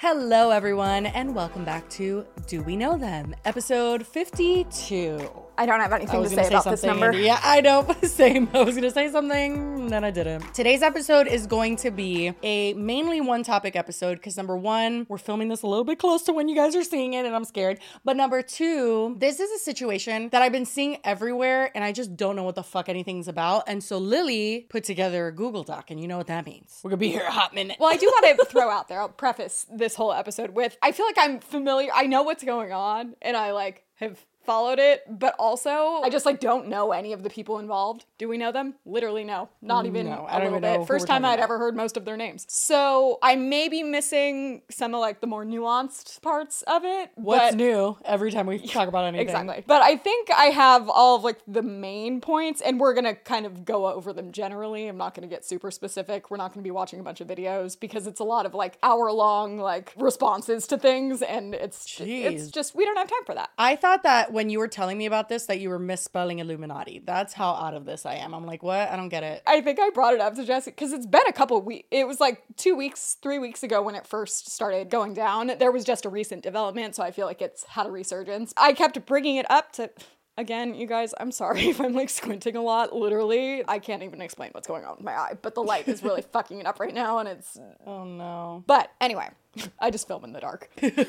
Hello, everyone, and welcome back to Do We Know Them, episode 52. I don't have anything to was say about this number. Yeah, I know. Same. I was going to say something, and then I didn't. Today's episode is going to be a mainly one topic episode because number one, we're filming this a little bit close to when you guys are seeing it, and I'm scared. But number two, this is a situation that I've been seeing everywhere, and I just don't know what the fuck anything's about. And so Lily put together a Google Doc, and you know what that means. We're going to be here a hot minute. Well, I do want to throw out there, I'll preface this whole episode with I feel like I'm familiar, I know what's going on, and I like have followed it, but also I just like don't know any of the people involved. Do we know them? Literally no. Not even No, I a don't little even know who bit. First time I'd about. ever heard most of their names. So I may be missing some of like the more nuanced parts of it. What's new every time we talk about anything? Exactly. But I think I have all of like the main points and we're going to kind of go over them generally. I'm not going to get super specific. We're not going to be watching a bunch of videos because it's a lot of like hour long like responses to things and it's it's just we don't have time for that. I thought that when you were telling me about this, that you were misspelling Illuminati. That's how out of this I am. I'm like, what? I don't get it. I think I brought it up to Jesse because it's been a couple weeks. It was like two weeks, three weeks ago when it first started going down. There was just a recent development, so I feel like it's had a resurgence. I kept bringing it up to. Again, you guys, I'm sorry if I'm like squinting a lot. Literally, I can't even explain what's going on with my eye, but the light is really fucking it up right now, and it's. Oh no. But anyway, I just film in the dark. Better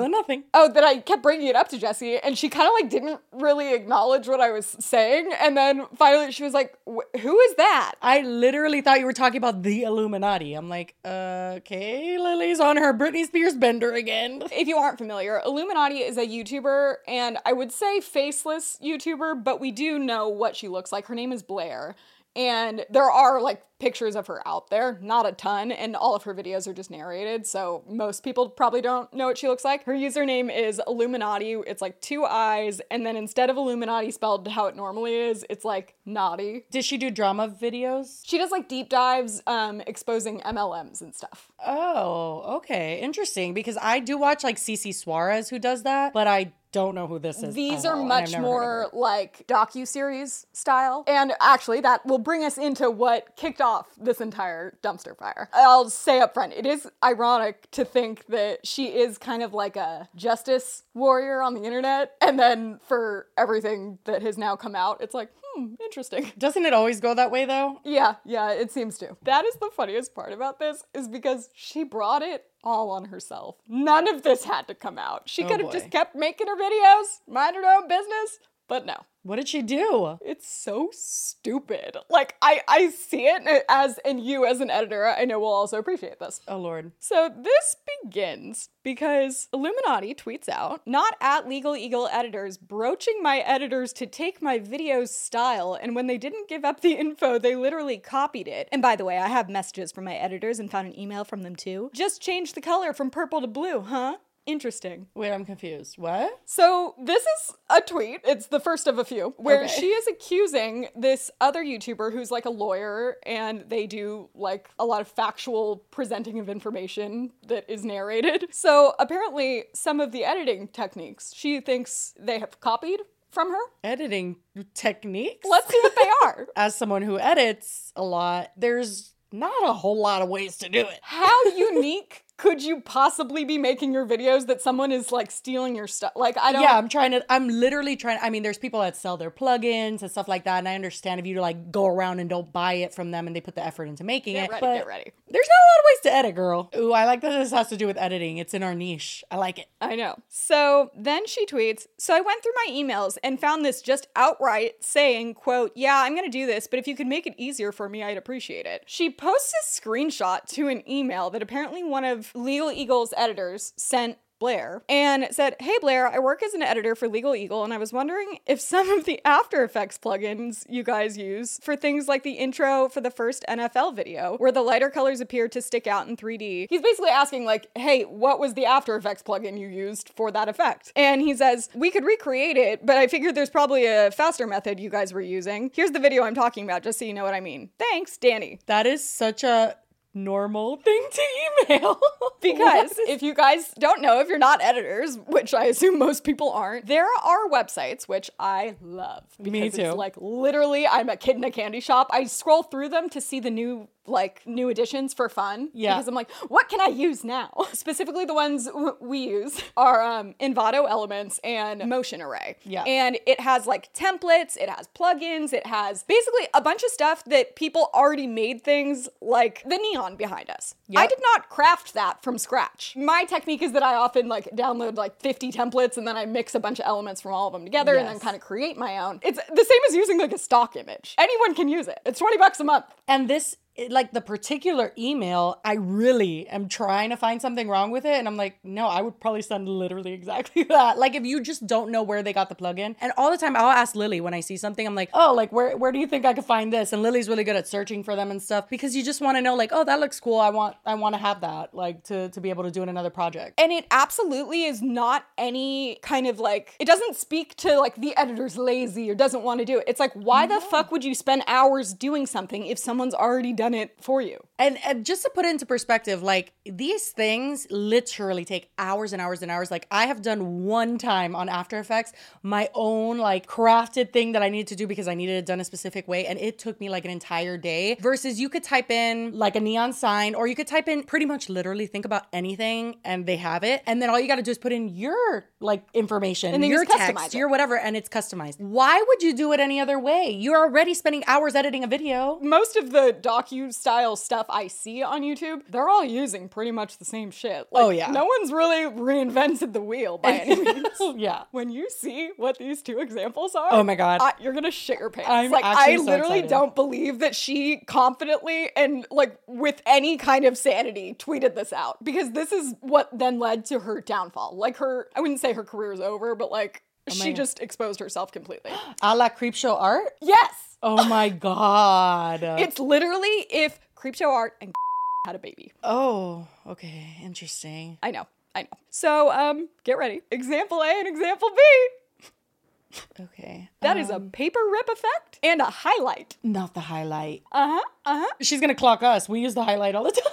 than nothing. Um, oh, that I kept bringing it up to Jessie, and she kind of like didn't really acknowledge what I was saying, and then finally she was like, "Who is that?" I literally thought you were talking about the Illuminati. I'm like, okay, Lily's on her Britney Spears bender again. If you aren't familiar, Illuminaughtii is a YouTuber, and I would say faceless YouTuber, but we do know what she looks like. Her name is Blair. And there are like pictures of her out there, not a ton, and all of her videos are just narrated, so most people probably don't know what she looks like. Her username is Illuminaughtii. It's like two eyes, and then instead of Illuminati spelled how it normally is, it's like naughty. Did she do drama videos? She does like deep dives, um, exposing MLMs and stuff. Oh, okay. Interesting. Because I do watch like Cece Suarez who does that, but I don't know who this is. These are all, much never heard of more like docu-series style. And actually that will bring us into what kicked off this entire dumpster fire. I'll say up front, it is ironic to think that she is kind of like a justice warrior on the internet. And then for everything that has now come out, it's like, hmm, Hmm, interesting. Doesn't it always go that way though? Yeah, yeah, it seems to. That is the funniest part about this is because she brought it all on herself. None of this had to come out. She Oh, could have just kept making her videos, mind her own business, but no. What did she do? It's so stupid. Like I I see it as and you as an editor, I know will also appreciate this. Oh Lord. So this begins because Illuminaughtii tweets out, not at Legal Eagle editors, broaching my editors to take my video's style, and when they didn't give up the info, they literally copied it. And by the way, I have messages from my editors and found an email from them too. Just change the color from purple to blue, huh? Interesting. Wait, I'm confused. What? So this is a tweet. It's the first of a few where Okay. she is accusing this other YouTuber who's like a lawyer and they do like a lot of factual presenting of information that is narrated. So apparently some of the editing techniques she thinks they have copied from her. Editing techniques? Let's see what they are. As someone who edits a lot, there's not a whole lot of ways to do it. How unique could you possibly be making your videos that someone is like stealing your stuff? Like I don't Yeah, I'm trying to. I'm literally trying. I mean, there's people that sell their plugins and stuff like that, and I understand if you like go around and don't buy it from them, and they put the effort into making Get it. ready, but get ready. There's not a lot of ways to edit, girl. Ooh, I like that this has to do with editing. It's in our niche. I like it. I know. So then she tweets, so I went through my emails and found this just outright saying, quote, yeah, I'm going to do this, but if you could make it easier for me, I'd appreciate it. She posts a screenshot to an email that apparently one of Legal Eagle's editors sent Blair and said, Hey Blair, I work as an editor for Legal Eagle, and I was wondering if some of the After Effects plugins you guys use for things like the intro for the first NFL video, where the lighter colors appear to stick out in 3D. He's basically asking, like, hey, what was the After Effects plugin you used for that effect? And he says, We could recreate it, but I figured there's probably a faster method you guys were using. Here's the video I'm talking about, just so you know what I mean. Thanks, Danny. That is such a normal thing to email. Because if you guys don't know, if you're not editors, which I assume most people aren't, there are websites which I love. Me because too. It's like literally, I'm a kid in a candy shop. I scroll through them to see the new like new additions for fun. Yeah. Because I'm like, what can I use now? Specifically, the ones w- we use are um, Envato Elements and Motion Array. Yeah. And it has like templates, it has plugins, it has basically a bunch of stuff that people already made things like the neon behind us. I did not craft that from scratch. My technique is that I often like download like 50 templates and then I mix a bunch of elements from all of them together and then kind of create my own. It's the same as using like a stock image. Anyone can use it. It's 20 bucks a month. And this, it- like the particular email, I really am trying to find something wrong with it. And I'm like, no, I would probably send literally exactly that. Like, if you just don't know where they got the plugin. And all the time, I'll ask Lily when I see something, I'm like, oh, like, where, where do you think I could find this? And Lily's really good at searching for them and stuff because you just want to know, like, oh, that looks cool. I want, I want to have that, like, to, to be able to do in another project. And it absolutely is not any kind of like, it doesn't speak to like the editor's lazy or doesn't want to do it. It's like, why the fuck would you spend hours doing something if someone's already done it for you? And, and just to put it into perspective, like these things literally take hours and hours and hours. Like I have done one time on After Effects my own like crafted thing that I needed to do because I needed it done a specific way, and it took me like an entire day. Versus you could type in like a neon sign, or you could type in pretty much literally think about anything, and they have it. And then all you got to do is put in your like information, And then your text, your whatever, and it's customized. Why would you do it any other way? You're already spending hours editing a video. most of the docu style stuff I see on YouTube, they're all using pretty much the same shit. Like, Oh, yeah. No one's really reinvented the wheel by any means. yeah. when you see what these two examples are, Oh my God. I- you're gonna shit your pants. I'm like I so literally excited. don't believe that she confidently and like with any kind of sanity tweeted this out because this is what then led to her downfall. Like her, I wouldn't say her career is over, but like oh she just exposed herself completely. A la Creepshow Art? yes, Oh my god. it's literally if Creepshow Art and had a baby. oh, okay. Interesting. I know. I know. So, um, get ready. Example A and example B. Okay. That is a paper rip effect and a highlight. Not the highlight. Uh huh. Uh huh. She's gonna clock us. We use the highlight all the time.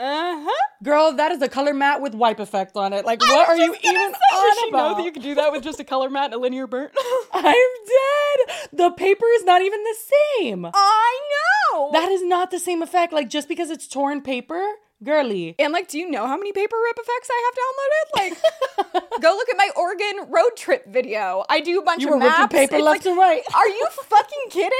Uh huh. Girl, that is a color mat with wipe effect on it. Like, what are you even Does on she know that you could do that with just a color mat and a linear burn? I'm dead. The paper is not even the same. I know. That is not the same effect. Like, just because it's torn paper, girly. and like, do you know how many paper rip effects I have downloaded? Like, go look at my Oregon road trip video. I do a bunch You of were ripping maps. paper It's left like, and right. Are you fucking kidding?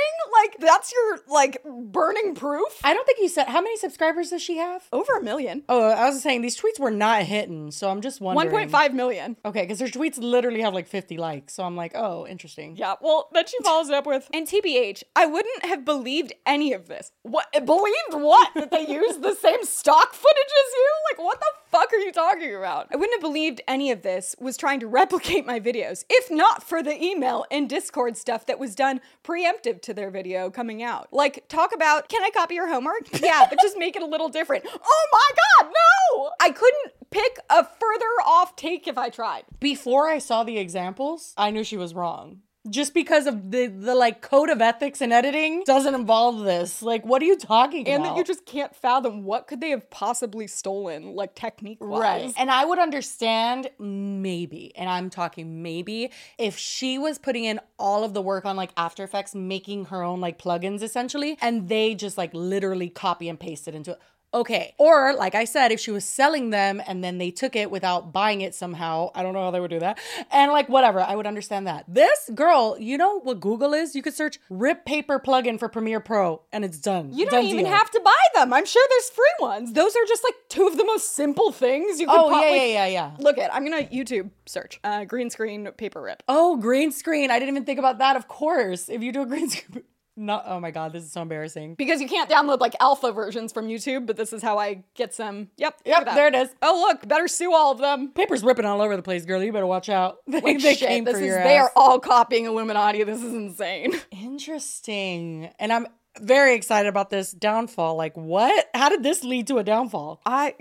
Like, that's your like burning proof. I don't think you said how many subscribers does she have? Over a million. Oh, I was saying these tweets were not hitting, so I'm just wondering. 1.5 million. Okay, because her tweets literally have like 50 likes, so I'm like, oh, interesting. Yeah, well, then she follows it up with, and TBH, I wouldn't have believed any of this. What? Believed what? That they used the same stock footage as you? Like, what the fuck are you talking about? I wouldn't have believed any of this was trying to replicate my videos, if not for the email and Discord stuff that was done preemptive to their video coming out. Like, talk about, can I copy your homework? Yeah, but just make it a little different. Oh my god, no! I couldn't pick a further off take if I tried. Before I saw the examples, I knew she was wrong. Just because of the the like code of ethics and editing doesn't involve this. Like, what are you talking and about? that you just can't fathom what could they have possibly stolen like technique wise Right. And I would understand maybe, and I'm talking maybe, if she was putting in all of the work on like After Effects, making her own like plugins essentially, and they just like literally copy and paste it into it. Okay. Or, like I said, if she was selling them and then they took it without buying it somehow, I don't know how they would do that. And like, whatever, I would understand that. This girl, you know what Google is? You could search rip paper plugin for Premiere Pro and it's done. you don't Done even deal. have to buy them i'm sure there's free ones those are just like two of the most simple things you could Oh, pop- yeah, like- yeah, yeah, yeah. look at i'm gonna youtube search uh, green screen paper rip Oh, green screen. I didn't even think about that. Of course, if you do a green screen. No, oh my god, this is so embarrassing. Because you can't download like alpha versions from YouTube, but this is how I get some. Yep. Yep, there it is. Oh, look, better sue all of them. Paper's ripping all over the place, girl. You better watch out. They, Like, they shit, came this for is, your they ass. are all copying Illuminaughtii. This is insane. Interesting. And I'm very excited about this downfall. Like, what? How did this lead to a downfall? I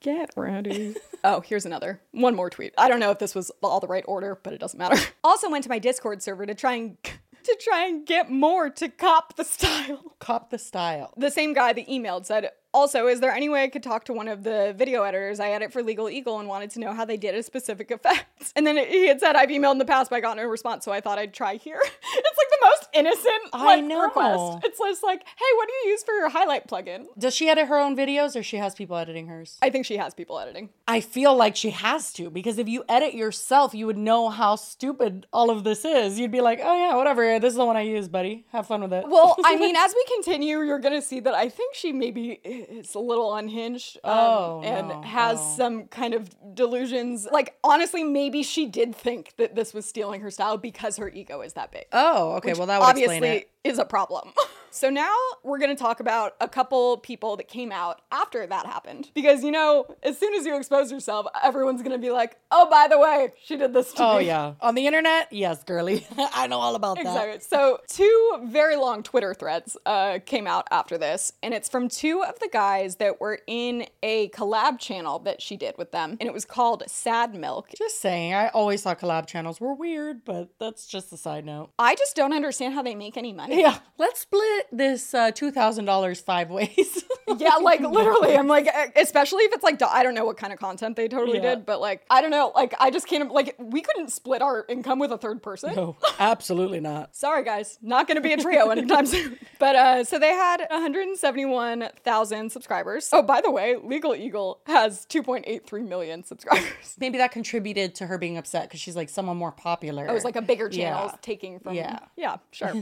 get ready. oh, here's another. One more tweet. I don't know if this was all the right order, but it doesn't matter. Also went to my Discord server to try and to try and get more to cop the style. Cop the style. The same guy that emailed said, also, is there any way I could talk to one of the video editors I edit for Legal Eagle and wanted to know how they did a specific effect? And then he had said, I've emailed in the past, but I got no response, so I thought I'd try here. it's like most innocent I like, know. request. It's just like, hey, what do you use for your highlight plugin? Does she edit her own videos or she has people editing hers? I think she has people editing. I feel like she has to because if you edit yourself, you would know how stupid all of this is. You'd be like, oh yeah, whatever. This is the one I use, buddy. Have fun with it. Well, I mean, as we continue, you're gonna see that I think she maybe is a little unhinged um, Oh, and no. has Oh. some kind of delusions. Like, honestly, maybe she did think that this was stealing her style because her ego is that big. oh, okay. Well, that would obviously explain it. Is a problem. so now we're going to talk about a couple people that came out after that happened. Because, you know, as soon as you expose yourself, everyone's going to be like, oh, by the way, she did this to Oh me. yeah. On the internet, yes, girly. I know all about that. Exactly. So, two very long Twitter threads uh, came out after this, and it's from two of the guys that were in a collab channel that she did with them, and it was called Sad Milk. Just saying, I always thought collab channels were weird, but that's just a side note. I just don't understand how they make any money. Yeah, let's split this uh, two thousand dollars five ways. Yeah, like literally, I'm like, especially if it's like, I don't know what kind of content they totally Yeah. did, but like, I don't know, like, I just can't, like, we couldn't split our income with a third person. no, absolutely not. Sorry, guys, not going to be a trio anytime soon. But uh, so they had 171,000 subscribers. Oh, by the way, Legal Eagle has 2.83 million subscribers. Maybe that contributed to her being upset because she's like someone more popular. It was like a bigger channel Yeah. taking from. Yeah. Yeah, sure.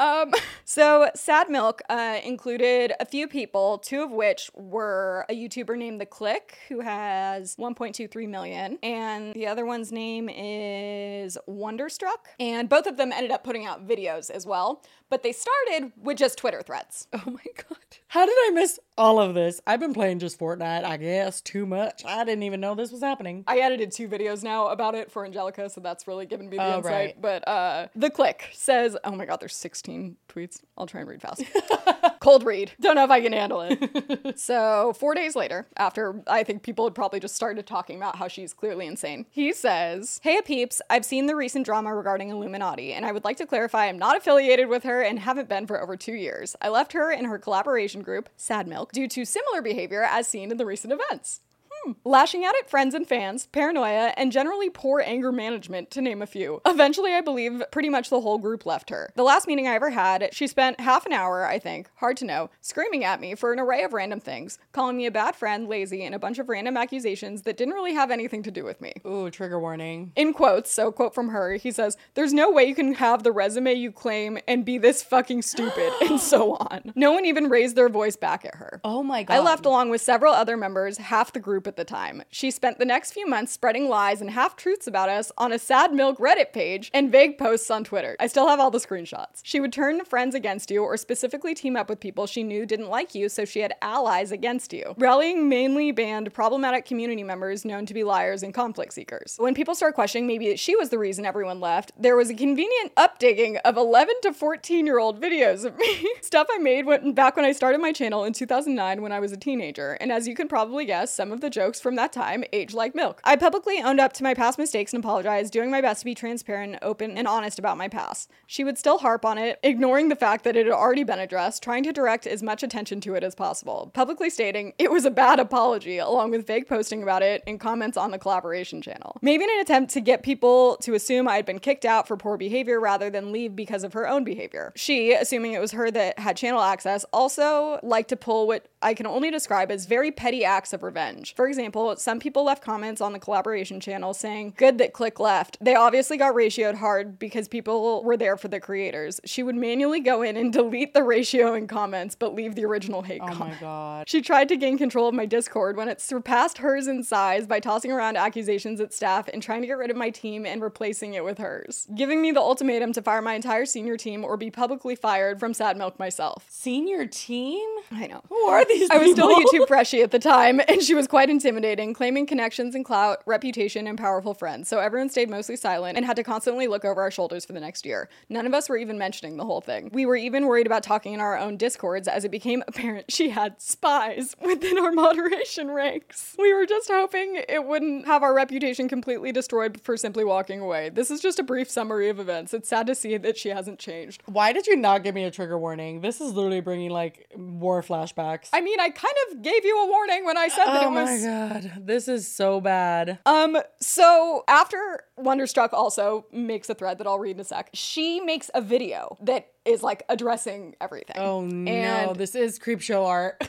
Um, so Sad Milk uh, included a few people, two of which were a YouTuber named The Click, who has 1.23 million, and the other one's name is Wonderstruck. And both of them ended up putting out videos as well, but they started with just Twitter threads. Oh my god. How did I miss all of this? I've been playing just Fortnite, I guess, too much. I didn't even know this was happening. I edited two videos now about it for Angelica, so that's really given me the Oh, insight. right. But uh, the click says, "Oh my god, there's 16 tweets. I'll try and read fast. Cold read. Don't know if I can handle it." so four days later, after I think people had probably just started talking about how she's clearly insane, he says, "Hey peeps, I've seen the recent drama regarding Illuminaughtii, and I would like to clarify I'm not affiliated with her and haven't been for over two years. I left her in her collaboration group, Sad Milk, due to similar behavior as seen in the recent events." Hmm. lashing out at friends and fans, paranoia, and generally poor anger management, to name a few. Eventually, I believe pretty much the whole group left her. The last meeting I ever had, she spent half an hour, I think, hard to know, screaming at me for an array of random things, calling me a bad friend, lazy, and a bunch of random accusations that didn't really have anything to do with me. Ooh, trigger warning. In quotes, so quote from her, he says, There's no way you can have the resume you claim and be this fucking stupid, and so on. No one even raised their voice back at her. Oh my god. I left along with several other members, half the group at the time. She spent the next few months spreading lies and half truths about us on a Sad Milk Reddit page and vague posts on Twitter. I still have all the screenshots. She would turn friends against you or specifically team up with people she knew didn't like you, so she had allies against you. Rallying mainly banned problematic community members known to be liars and conflict seekers. When people started questioning maybe that she was the reason everyone left, there was a convenient updating of 11 to 14 year old videos of me. Stuff I made back when I started my channel in 2009 when I was a teenager. And as you can probably guess, some of the jokes from that time age like milk. I publicly owned up to my past mistakes and apologized, doing my best to be transparent, open, and honest about my past. She would still harp on it, ignoring the fact that it had already been addressed, trying to direct as much attention to it as possible, publicly stating it was a bad apology, along with vague posting about it and comments on the collaboration channel. Maybe in an attempt to get people to assume I had been kicked out for poor behavior rather than leave because of her own behavior. She, assuming it was her that had channel access, also liked to pull what I can only describe as very petty acts of revenge. For example, some people left comments on the collaboration channel saying, Good that Click left. They obviously got ratioed hard because people were there for the creators. She would manually go in and delete the ratio in comments, but leave the original hate Oh my comment. god. She tried to gain control of my Discord when it surpassed hers in size by tossing around accusations at staff and trying to get rid of my team and replacing it with hers, giving me the ultimatum to fire my entire senior team or be publicly fired from Sad Milk myself. Senior team? I know. Who are these I was still people? YouTube freshie at the time, and she was quite intimidating, claiming connections and clout, reputation, and powerful friends. So everyone stayed mostly silent and had to constantly look over our shoulders for the next year. None of us were even mentioning the whole thing. We were even worried about talking in our own discords as it became apparent she had spies within our moderation ranks. We were just hoping it wouldn't have our reputation completely destroyed for simply walking away. This is just a brief summary of events. It's sad to see that she hasn't changed. Why did you not give me a trigger warning? This is literally bringing like war flashbacks. I mean, I kind of gave you a warning when I said that oh it was my god. This is so bad. Um, so after Wonderstruck also makes a thread that I'll read in a sec, she makes a video that is like addressing everything. Oh no, And this is creep show art.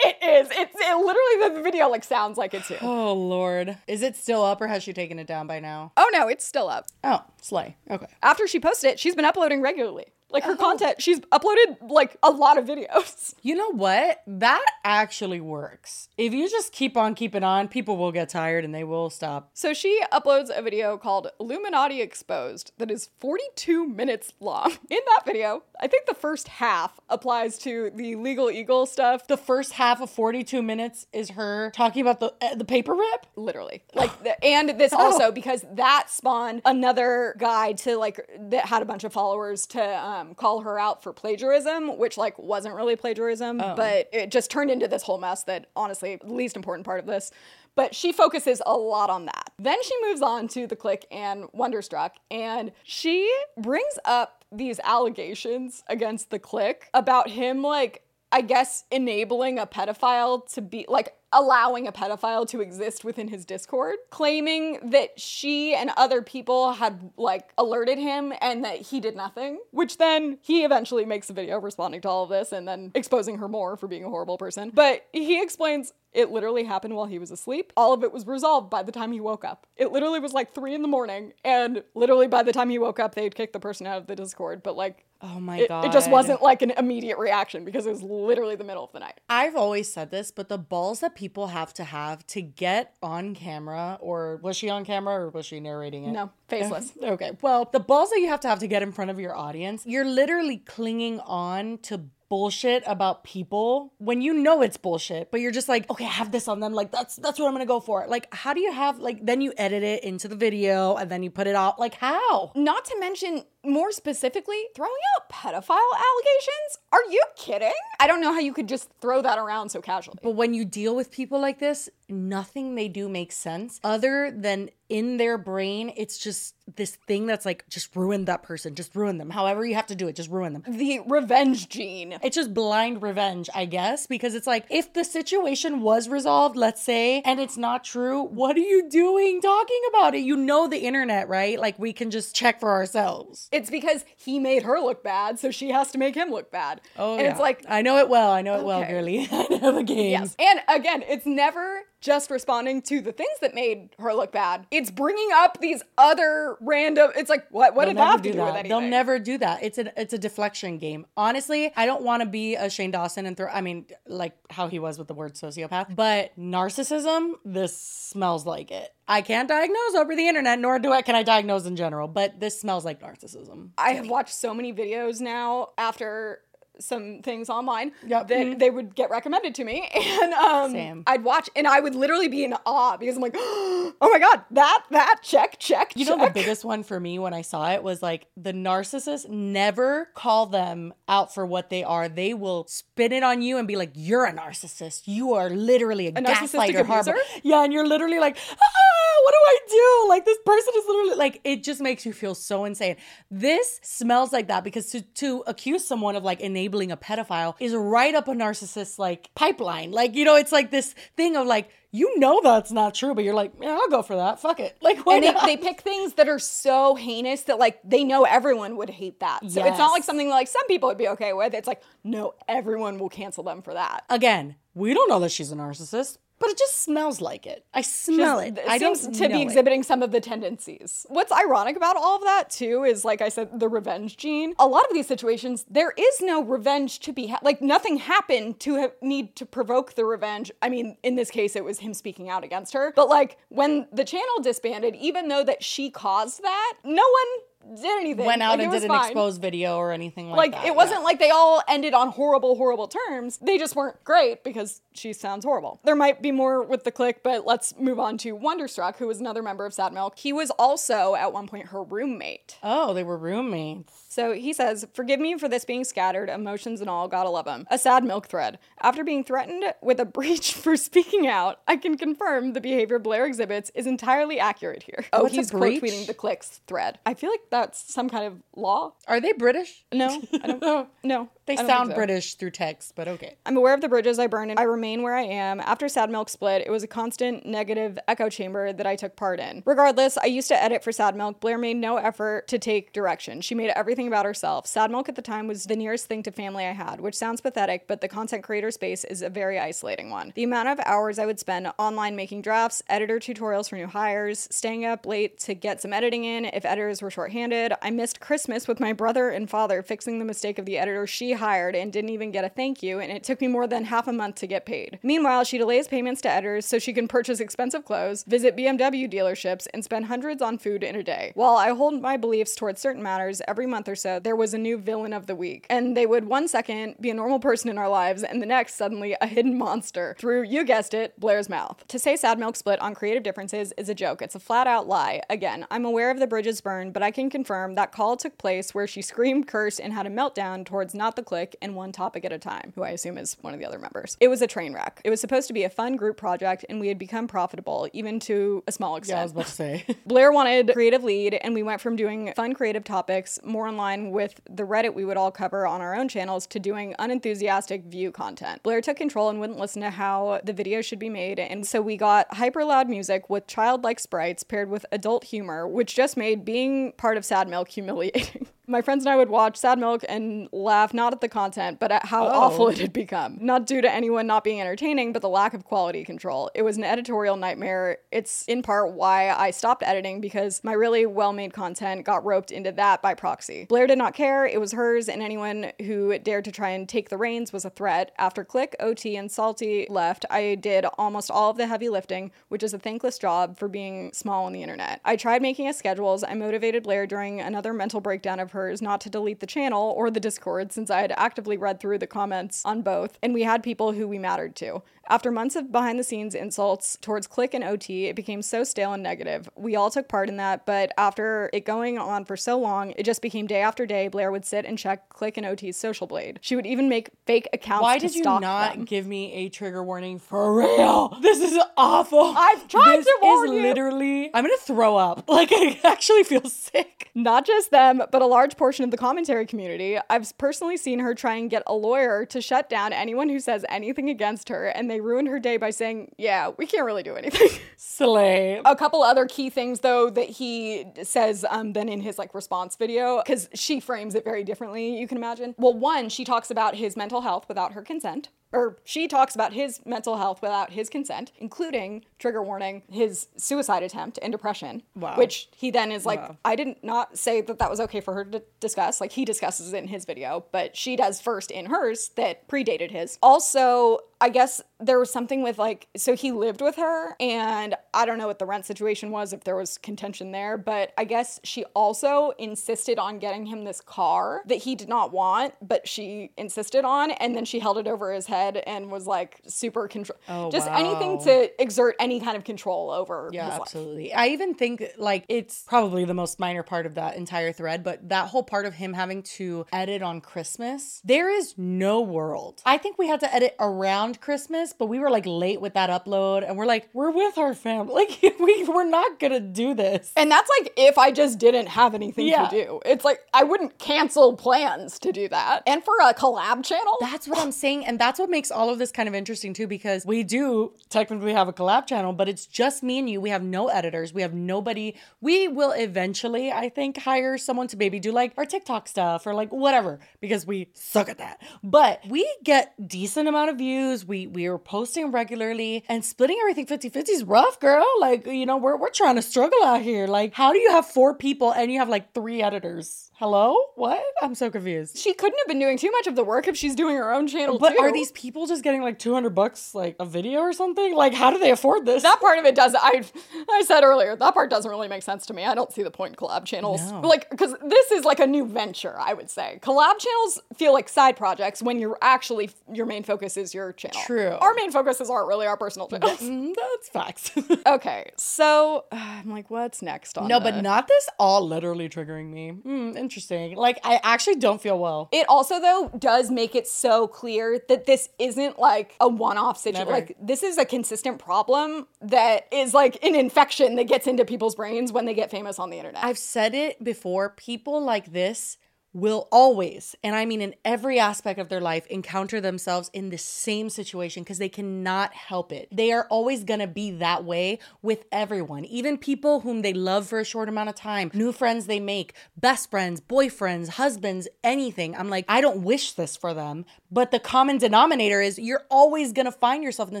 it is. It's it literally the video like sounds like it too. oh lord. Is it still up or has she taken it down by now? Oh no, it's still up. Oh, slay. Okay. After she posted it, she's been uploading regularly. Like her content, she's uploaded like a lot of videos. You know what? That actually works. If you just keep on keeping on, people will get tired and they will stop. So she uploads a video called Illuminaughtii Exposed that is 42 minutes long. In that video, I think the first half applies to the legal eagle stuff. The first half of 42 minutes is her talking about the uh, the paper rip. literally like the, and this also because that spawned another guy to like that had a bunch of followers to um, Um, call her out for plagiarism which like wasn't really plagiarism oh. but it just turned into this whole mess that honestly least important part of this. But she focuses a lot on that. Then she moves on to the click and wonderstruck and she brings up these allegations against the click about him like I guess enabling a pedophile to be like allowing a pedophile to exist within his Discord, claiming that she and other people had like alerted him and that he did nothing, which then he eventually makes a video responding to all of this and then exposing her more for being a horrible person. But he explains it literally happened while he was asleep. All of it was resolved by the time he woke up. It literally was like three in the morning, and literally by the time he woke up, they'd kicked the person out of the Discord. But like, Oh my it, god. it just wasn't like an immediate reaction because it was literally the middle of the night. I've always said this, but the balls that people have to have to get on camera, or was she on camera or was she narrating it? No, faceless. Okay. Well, the balls that you have to have to get in front of your audience, you're literally clinging on to bullshit about people when you know it's bullshit, but you're just like, okay, I have this on them. Like that's that's what I'm gonna go for. Like, how do you have like then you edit it into the video and then you put it out? Like how? Not to mention, more specifically, throwing out pedophile allegations? Are you kidding? I don't know how you could just throw that around so casually. But when you deal with people like this, nothing they do makes sense other than in their brain, it's just this thing that's like, just ruin that person, just ruin them. However, you have to do it, just ruin them. The revenge gene. It's just blind revenge, I guess, because it's like if the situation was resolved, let's say, and it's not true, what are you doing talking about it? You know the internet, right? Like we can just check for ourselves. It's because he made her look bad, so she has to make him look bad. Oh, and it's like, I know it well. I know it well, Okay. girly. I know the game. Yes. And again, it's never just responding to the things that made her look bad. It's bringing up these other random. It's like, what? What They'll did that have to do do with anything? They'll never do that. It's a it's a deflection game. Honestly, I don't want to be a Shane Dawson and throw. I mean, like how he was with the word sociopath. But narcissism, this smells like it. I can't diagnose over the internet, nor do I can I diagnose in general. But this smells like narcissism. I have watched so many videos now after some things online Yep. that Mhm. they would get recommended to me and um Same. I'd watch and I would literally be in awe because I'm like oh my god that that check check You know the biggest one for me when I saw it was like the narcissist never call them out for what they are. They will spin it on you and be like, "You're a narcissist. You are literally a, narcissistic gaslighter." horrible." abuser? Yeah, and you're literally like, "Ah, what do I do?" Like this person is literally like it just makes you feel so insane. This smells like that because to to accuse someone of like enabling a pedophile is right up a narcissist like pipeline. Like you know, it's like this thing of like. You know that's not true, but you're like, yeah, I'll go for that. Fuck it. Like, why and they, not? they pick things that are so heinous that like they know everyone would hate that. So it's not like Yes. something like some people would be okay with. It's like no, everyone will cancel them for that. again, we don't know that she's a narcissist. But it just smells like it. I smell it. It I don't seems to know be it. exhibiting some of the tendencies. What's ironic about all of that too is, like I said, the revenge gene. A lot of these situations, there is no revenge to be ha- like nothing happened to ha- need to provoke the revenge. I mean, in this case, it was him speaking out against her. But like when the channel disbanded, even though that she caused that, no one did anything. Went out Like, and did an fine. exposed video or anything like, Like that. Like it wasn't like they all ended on horrible, horrible terms. They just weren't great because she sounds horrible. There might be more with the click, but let's move on to Wonderstruck, who was another member of Sad Milk. He was also at one point her roommate. Oh, they were roommates. So he says, Forgive me for this being scattered, emotions and all, gotta love him. A sad milk thread. After being threatened with a breach for speaking out, I can confirm the behavior Blair exhibits is entirely accurate here. Oh, What's he's quote tweeting the clicks thread. I feel like that's some kind of law. Are they British? No, I don't. Know. No, They I don't think sound so. British through text, but okay. I'm aware of the bridges I burned and I remain where I am. After Sad Milk split, it was a constant negative echo chamber that I took part in. Regardless, I used to edit for Sad Milk. Blair made no effort to take direction. She made everything about herself. Sad Milk at the time was the nearest thing to family I had, which sounds pathetic, but the content creator space is a very isolating one. The amount of hours I would spend online making drafts, editor tutorials for new hires, staying up late to get some editing in if editors were shorthanded. I missed Christmas with my brother and father fixing the mistake of the editor she hired and didn't even get a thank you, and it took me more than half a month to get paid. Meanwhile, she delays payments to editors so she can purchase expensive clothes, visit BMW dealerships, and spend hundreds on food in a day. While I hold my beliefs towards certain matters, every month or so there was a new villain of the week, and they would one second be a normal person in our lives, and the next suddenly a hidden monster through, you guessed it, Blair's mouth. To say Sad Milk split on creative differences is a joke. It's a flat out lie. Again, I'm aware of the bridges burned, but I can confirm that call took place where she screamed, cursed, and had a meltdown towards not the click and one topic at a time, who I assume is one of the other members. It was a train wreck. It was supposed to be a fun group project, and we had become profitable, even to a small extent. Yeah, I was about to say. Blair wanted creative lead, and we went from doing fun creative topics, more in with the Reddit we would all cover on our own channels, to doing unenthusiastic view content. Blair took control and wouldn't listen to how the video should be made, and so we got hyper loud music with childlike sprites paired with adult humor, which just made being part of Sad Milk humiliating. My friends and I would watch Sad Milk and laugh not at the content, but at how oh. awful it had become. Not due to anyone not being entertaining, but the lack of quality control. It was an editorial nightmare. It's in part why I stopped editing because my really well made content got roped into that by proxy. Blair did not care, it was hers, and anyone who dared to try and take the reins was a threat. After Click, OT, and Salty left, I did almost all of the heavy lifting, which is a thankless job for being small on the internet. I tried making a schedules. I motivated Blair during another mental breakdown of hers not to delete the channel or the Discord since I had actively read through the comments on both, and we had people who we mattered to. After months of behind the scenes insults towards Click and OT, it became so stale and negative. We all took part in that, but after it going on for so long, it just became day after day. Blair would sit and check Click and OT's social blade. She would even make fake accounts. Why to did you not them. give me a trigger warning for real? This is awful. I've tried this to warn is you. literally. I'm gonna throw up. Like I actually feel sick. Not just them, but a large portion of the commentary community. I've personally seen her try and get a lawyer to shut down anyone who says anything against her, and they ruined her day by saying, Yeah, we can't really do anything. Slay. a couple other key things though that he says um then in his like response video because she frames it very differently you can imagine well one she talks about his mental health without her consent or she talks about his mental health without his consent including trigger warning his suicide attempt and depression Wow. which he then is like Wow. i didn't not say that that was okay for her to discuss like he discusses it in his video but she does first in hers that predated his also I guess there was something with like, so he lived with her, and I don't know what the rent situation was, if there was contention there, but I guess she also insisted on getting him this car that he did not want, but she insisted on, and then she held it over his head and was like super control, Oh, just anything to exert any kind of control over Yeah, his life. absolutely. I even think like it's probably the most minor part of that entire thread, but that whole part of him having to edit on Christmas, there is no world. I think we had to edit around Christmas, but we were like late with that upload and we're like, we're with our family. Like we we're not gonna do this. And that's like if I just didn't have anything Yeah. to do. It's like I wouldn't cancel plans to do that. And for a collab channel, That's what I'm saying. And that's what makes all of this kind of interesting too, because we do technically have a collab channel, but it's just me and you. We have no editors. We have nobody. We will eventually, I think, hire someone to maybe do like our TikTok stuff or like whatever, because we suck at that. But we get decent amount of views views. We we are posting regularly and splitting everything 50-50 is rough, girl. Like, you know, we're we're trying to struggle out here. Like, how do you have four people and you have like three editors? Hello? What? I'm so confused. She couldn't have been doing too much of the work if she's doing her own channel But too. are these people just getting like 200 bucks like a video or something? Like, how do they afford this? that part of it does I I said earlier that part doesn't really make sense to me. I don't see the point collab channels. No. Like cuz this is like a new venture, I would say. Collab channels feel like side projects when you're actually your main focus is your channel. True. Our main focuses aren't really our personal channels. Mm, That's facts. okay. So, I'm like what's next on no, the- but not this all literally triggering me. Hmm, interesting. Like, I actually don't feel well. It also though does make it so clear that this isn't like a one-off situation. Like this is a consistent problem that is like an infection that gets into people's brains when they get famous on the internet. I've said it before. People like this will always, and I mean in every aspect of their life, encounter themselves in the same situation because they cannot help it. They are always gonna be that way with everyone, even people whom they love for a short amount of time, new friends they make, best friends, boyfriends, husbands, anything. I'm like, I don't wish this for them, but the common denominator is you're always gonna find yourself in the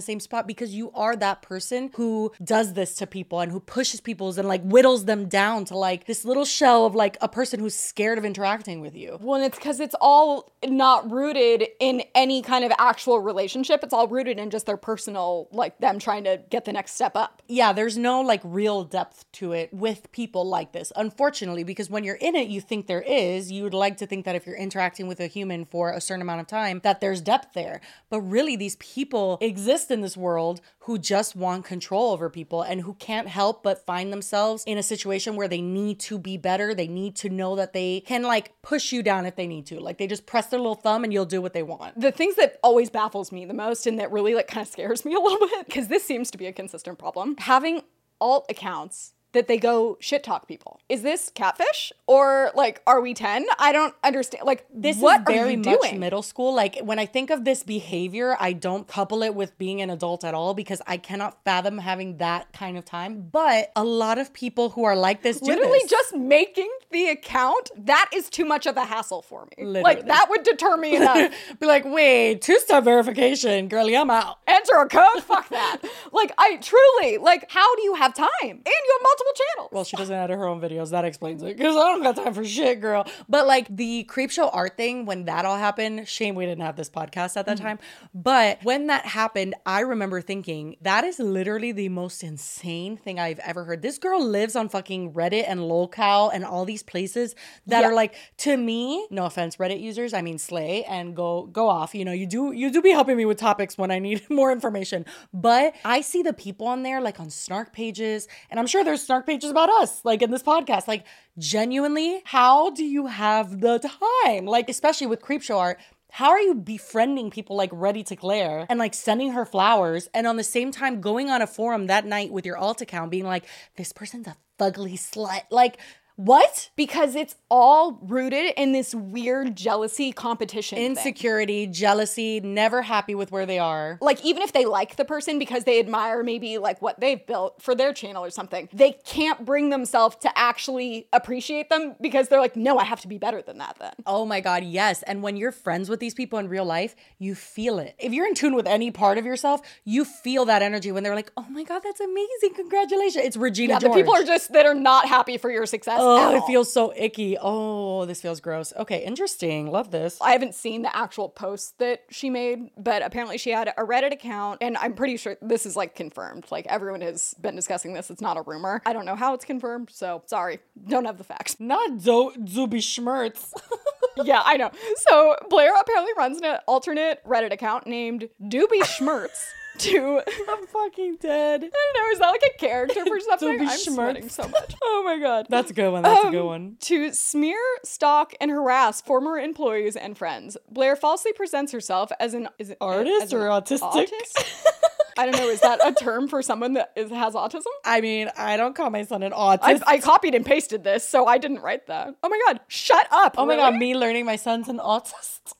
same spot because you are that person who does this to people and who pushes people and like whittles them down to like this little shell of like a person who's scared of interacting with you. well, and it's because it's all not rooted in any kind of actual relationship. It's all rooted in just their personal, like them trying to get the next step up. Yeah, there's no like real depth to it with people like this, unfortunately, because when you're in it, you think there is. You would like to think that if you're interacting with a human for a certain amount of time, that there's depth there. But really, these people exist in this world who just want control over people and who can't help but find themselves in a situation where they need to be better. They need to know that they can like push you down if they need to. Like they just press their little thumb and you'll do what they want. the things that always baffles me the most and that really like kind of scares me a little bit because this seems to be a consistent problem having alt accounts that they go shit talk people is this catfish or like are we 10 i don't understand like this what is very are you much doing middle school. Like when I think of this behavior, I don't couple it with being an adult at all because I cannot fathom having that kind of time. But a lot of people who are like this do literally this. just making the account that is too much of a hassle for me Literally. like that would deter me enough be like, wait, two-step verification, girlie, I'm out. enter a code fuck that like i truly like how do you have time and you have multiple channels Well, she doesn't edit her own videos. That explains it. Because I don't got time for shit, girl. But like the creep show art thing, when that all happened, shame we didn't have this podcast at that mm-hmm. time. But when that happened, I remember thinking that is literally the most insane thing I've ever heard. This girl lives on fucking Reddit and lolcow and all these places that Yeah. are like to me. No offense, Reddit users. I mean, slay and go go off. You know, you do you do be helping me with topics when I need more information. But I see the people on there like on snark pages, and I'm sure there's snark pages about us, like in this podcast. Like, genuinely, how do you have the time? Like, especially with creep show art. How are you befriending people like Ready to Glare and like sending her flowers and on the same time going on a forum that night with your alt account being like, this person's a fugly slut? Like, what? because it's all rooted in this weird jealousy competition thing. Insecurity, jealousy, never happy with where they are. like even if they like the person because they admire maybe like what they've built for their channel or something they can't bring themselves to actually appreciate them because they're like no i have to be better than that then Oh my God, yes. And when you're friends with these people in real life, you feel it. If you're in tune with any part of yourself, you feel that energy when they're like, oh my God, that's amazing. Congratulations. It's Regina yeah, the people are just that are not happy for your success Oh, at it oh. feels so icky. Oh, this feels gross. Okay, interesting. Love this. I haven't seen the actual post that she made, but apparently she had a Reddit account, and I'm pretty sure this is like confirmed. Like everyone has been discussing this. It's not a rumor. I don't know how it's confirmed, so sorry, don't have the facts. Not Do- Zuby Schmertz. yeah, I know. So Blair apparently runs an alternate Reddit account named Doobie Schmertz to I'm fucking dead. I don't know, is that like a character for something? Doobie I'm sweating so much. Oh my god. That's a good one. That's a good Um, one. To smear, stalk, and harass former employees and friends, Blair falsely presents herself as an is it, Artist as an or autistic? autist? I don't know. Is that a term for someone that is, has autism? I mean, I don't call my son an autist. I, I copied and pasted this, so I didn't write that. Oh my god! Shut up! oh my? God, me learning my son's an autist.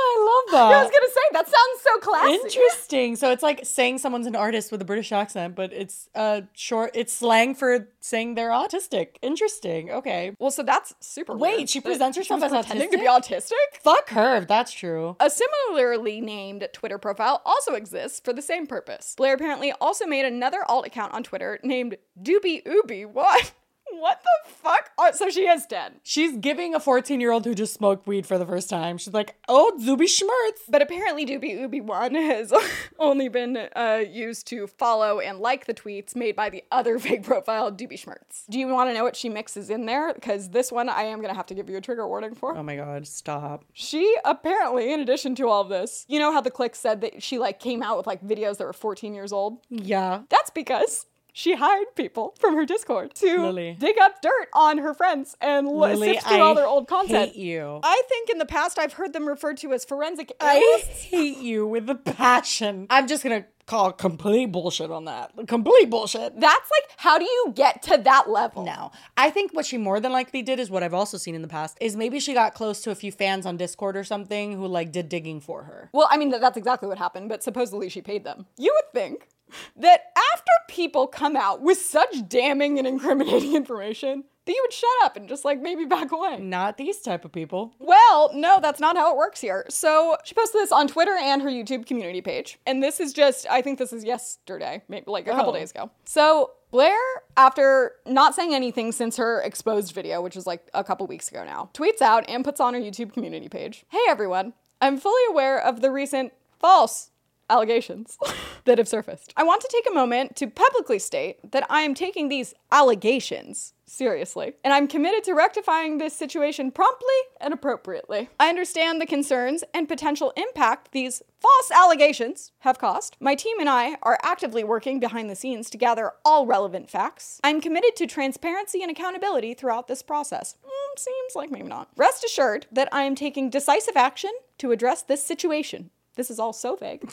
I love that. I was gonna say that sounds so classy. Interesting. So it's like saying someone's an artist with a British accent, but it's uh short. It's slang for saying they're autistic. Interesting. Okay. Well, so that's super. Wait, weird she presents she herself was as pretending to be autistic. Fuck her. If that's true. A similarly named Twitter profile also exists for the same purpose. Blair apparently also made another alt account on Twitter named Doobie Ooby. What? What the fuck? Oh, so she is dead. She's giving a 14 year old who just smoked weed for the first time. She's like, oh, Zuby Schmertz. But apparently, Doobie Ooby One has only been uh, used to follow and like the tweets made by the other fake profile, Doobie Schmertz. Do you want to know what she mixes in there? Because this one I am going to have to give you a trigger warning for. Oh my god, stop. She apparently, in addition to all of this, you know how the click said that she like came out with like videos that were 14 years old? Yeah. That's because she hired people from her Discord to Lily. dig up dirt on her friends and li- Lily, sift through all their old I content. hate you. I think in the past I've heard them referred to as forensic I hate you with a passion. I'm just gonna call complete bullshit on that. Complete bullshit. That's like, how do you get to that level? No. I think what she more than likely did is what I've also seen in the past is maybe she got close to a few fans on Discord or something who like did digging for her. Well, I mean, that's exactly what happened, but supposedly she paid them. You would think that after people come out with such damning and incriminating information, that you would shut up and just like maybe back away. Not these type of people. Well, no, that's not how it works here. So she posted this on Twitter and her YouTube community page. And this is just, I think this is yesterday, maybe like a couple Oh. days ago. So Blair, after not saying anything since her exposed video, which was like a couple weeks ago now, tweets out and puts on her YouTube community page Hey everyone, I'm fully aware of the recent false allegations that have surfaced. I want to take a moment to publicly state that I am taking these allegations seriously, and I'm committed to rectifying this situation promptly and appropriately. I understand the concerns and potential impact these false allegations have caused. My team and I are actively working behind the scenes to gather all relevant facts. I'm committed to transparency and accountability throughout this process. Mm, seems like maybe not. Rest assured that I am taking decisive action to address this situation. This is all so vague.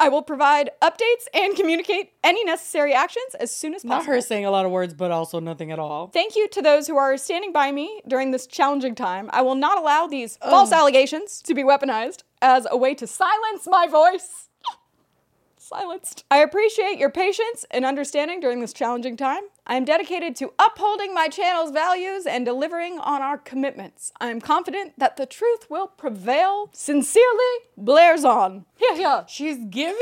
I will provide updates and communicate any necessary actions as soon as possible. Not her saying a lot of words, but also nothing at all. Thank you to those who are standing by me during this challenging time. I will not allow these false allegations to be weaponized as a way to silence my voice. Silenced. I appreciate your patience and understanding during this challenging time. I am dedicated to upholding my channel's values and delivering on our commitments. I am confident that the truth will prevail. Sincerely, Blair's on. Yeah, yeah. She's giving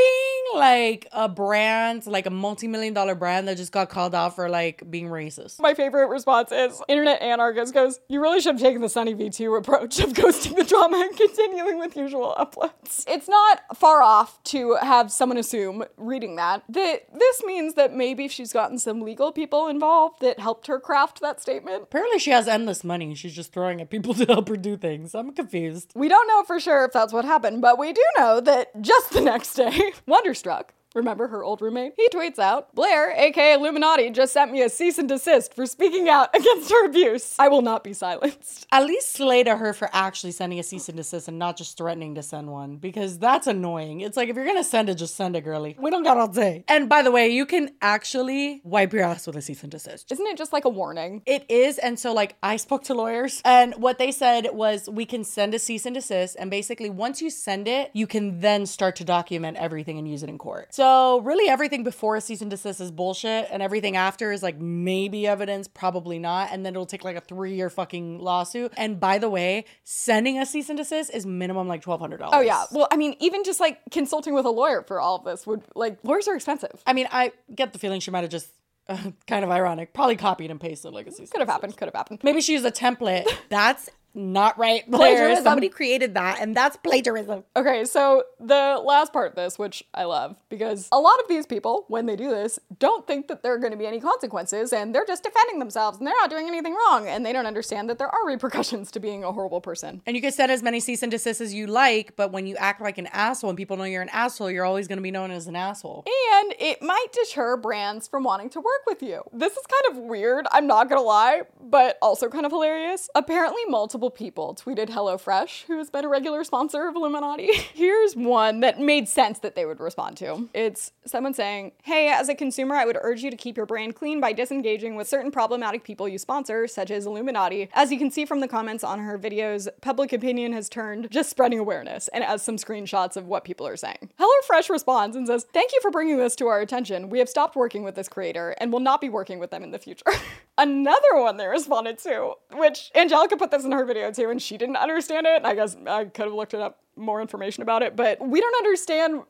like a brand, like a multi-million dollar brand that just got called out for like being racist. My favorite response is Internet Anarchist goes, You really should have taken the Sunny V2 approach of ghosting the drama and continuing with usual uploads. It's not far off to have someone assume, reading that, that this means that maybe she's gotten some legal people involved that helped her craft that statement. Apparently she has endless money. She's just throwing at people to help her do things. I'm confused. We don't know for sure if that's what happened, but we do know that just the next day, Wonderstruck, remember her old roommate, he tweets out, Blair, aka Illuminaughtii, just sent me a cease and desist for speaking out against her abuse. I will not be silenced. At least slay to her for actually sending a cease and desist and not just threatening to send one because that's annoying. It's like if you're gonna send it, just send it, girly. We don't got all day. And by the way, you can actually wipe your ass with a cease and desist. Isn't it just like a warning? It is, and so like I spoke to lawyers, and what they said was we can send a cease and desist, and basically once you send it, you can then start to document everything and use it in court. So really, everything before a cease and desist is bullshit, and everything after is like maybe evidence, probably not, and then it'll take like a three-year fucking lawsuit. And by the way, sending a cease and desist is minimum like twelve hundred dollars. Oh yeah. Well, I mean, even just like consulting with a lawyer for all of this would like lawyers are expensive. I mean, I get the feeling she might have just. Uh, kind of ironic. Probably copied and pasted like a cease. Could have happened. Could have happened. Maybe she used a template. That's not right. Plagiarism. Somebody created that, and that's plagiarism. Okay, so the last part of this, which I love, because a lot of these people, when they do this, don't think that there are going to be any consequences, and they're just defending themselves, and they're not doing anything wrong, and they don't understand that there are repercussions to being a horrible person. And you can send as many cease and desists as you like, but when you act like an asshole and people know you're an asshole, you're always going to be known as an asshole. And it might deter brands from wanting to work with you. This is kind of weird, I'm not gonna lie, but also kind of hilarious. Apparently, multiple responsible people tweeted HelloFresh, who has been a regular sponsor of Illuminaughtii. Here's one that made sense that they would respond to. It's someone saying, Hey, as a consumer, I would urge you to keep your brand clean by disengaging with certain problematic people you sponsor, such as Illuminaughtii. As you can see from the comments on her videos, public opinion has turned just spreading awareness and as some screenshots of what people are saying. HelloFresh responds and says, Thank you for bringing this to our attention. We have stopped working with this creator and will not be working with them in the future. Another one they responded to, which Angelica put this in her video too, and she didn't understand it. I guess I could have looked it up more information about it, but we don't understand.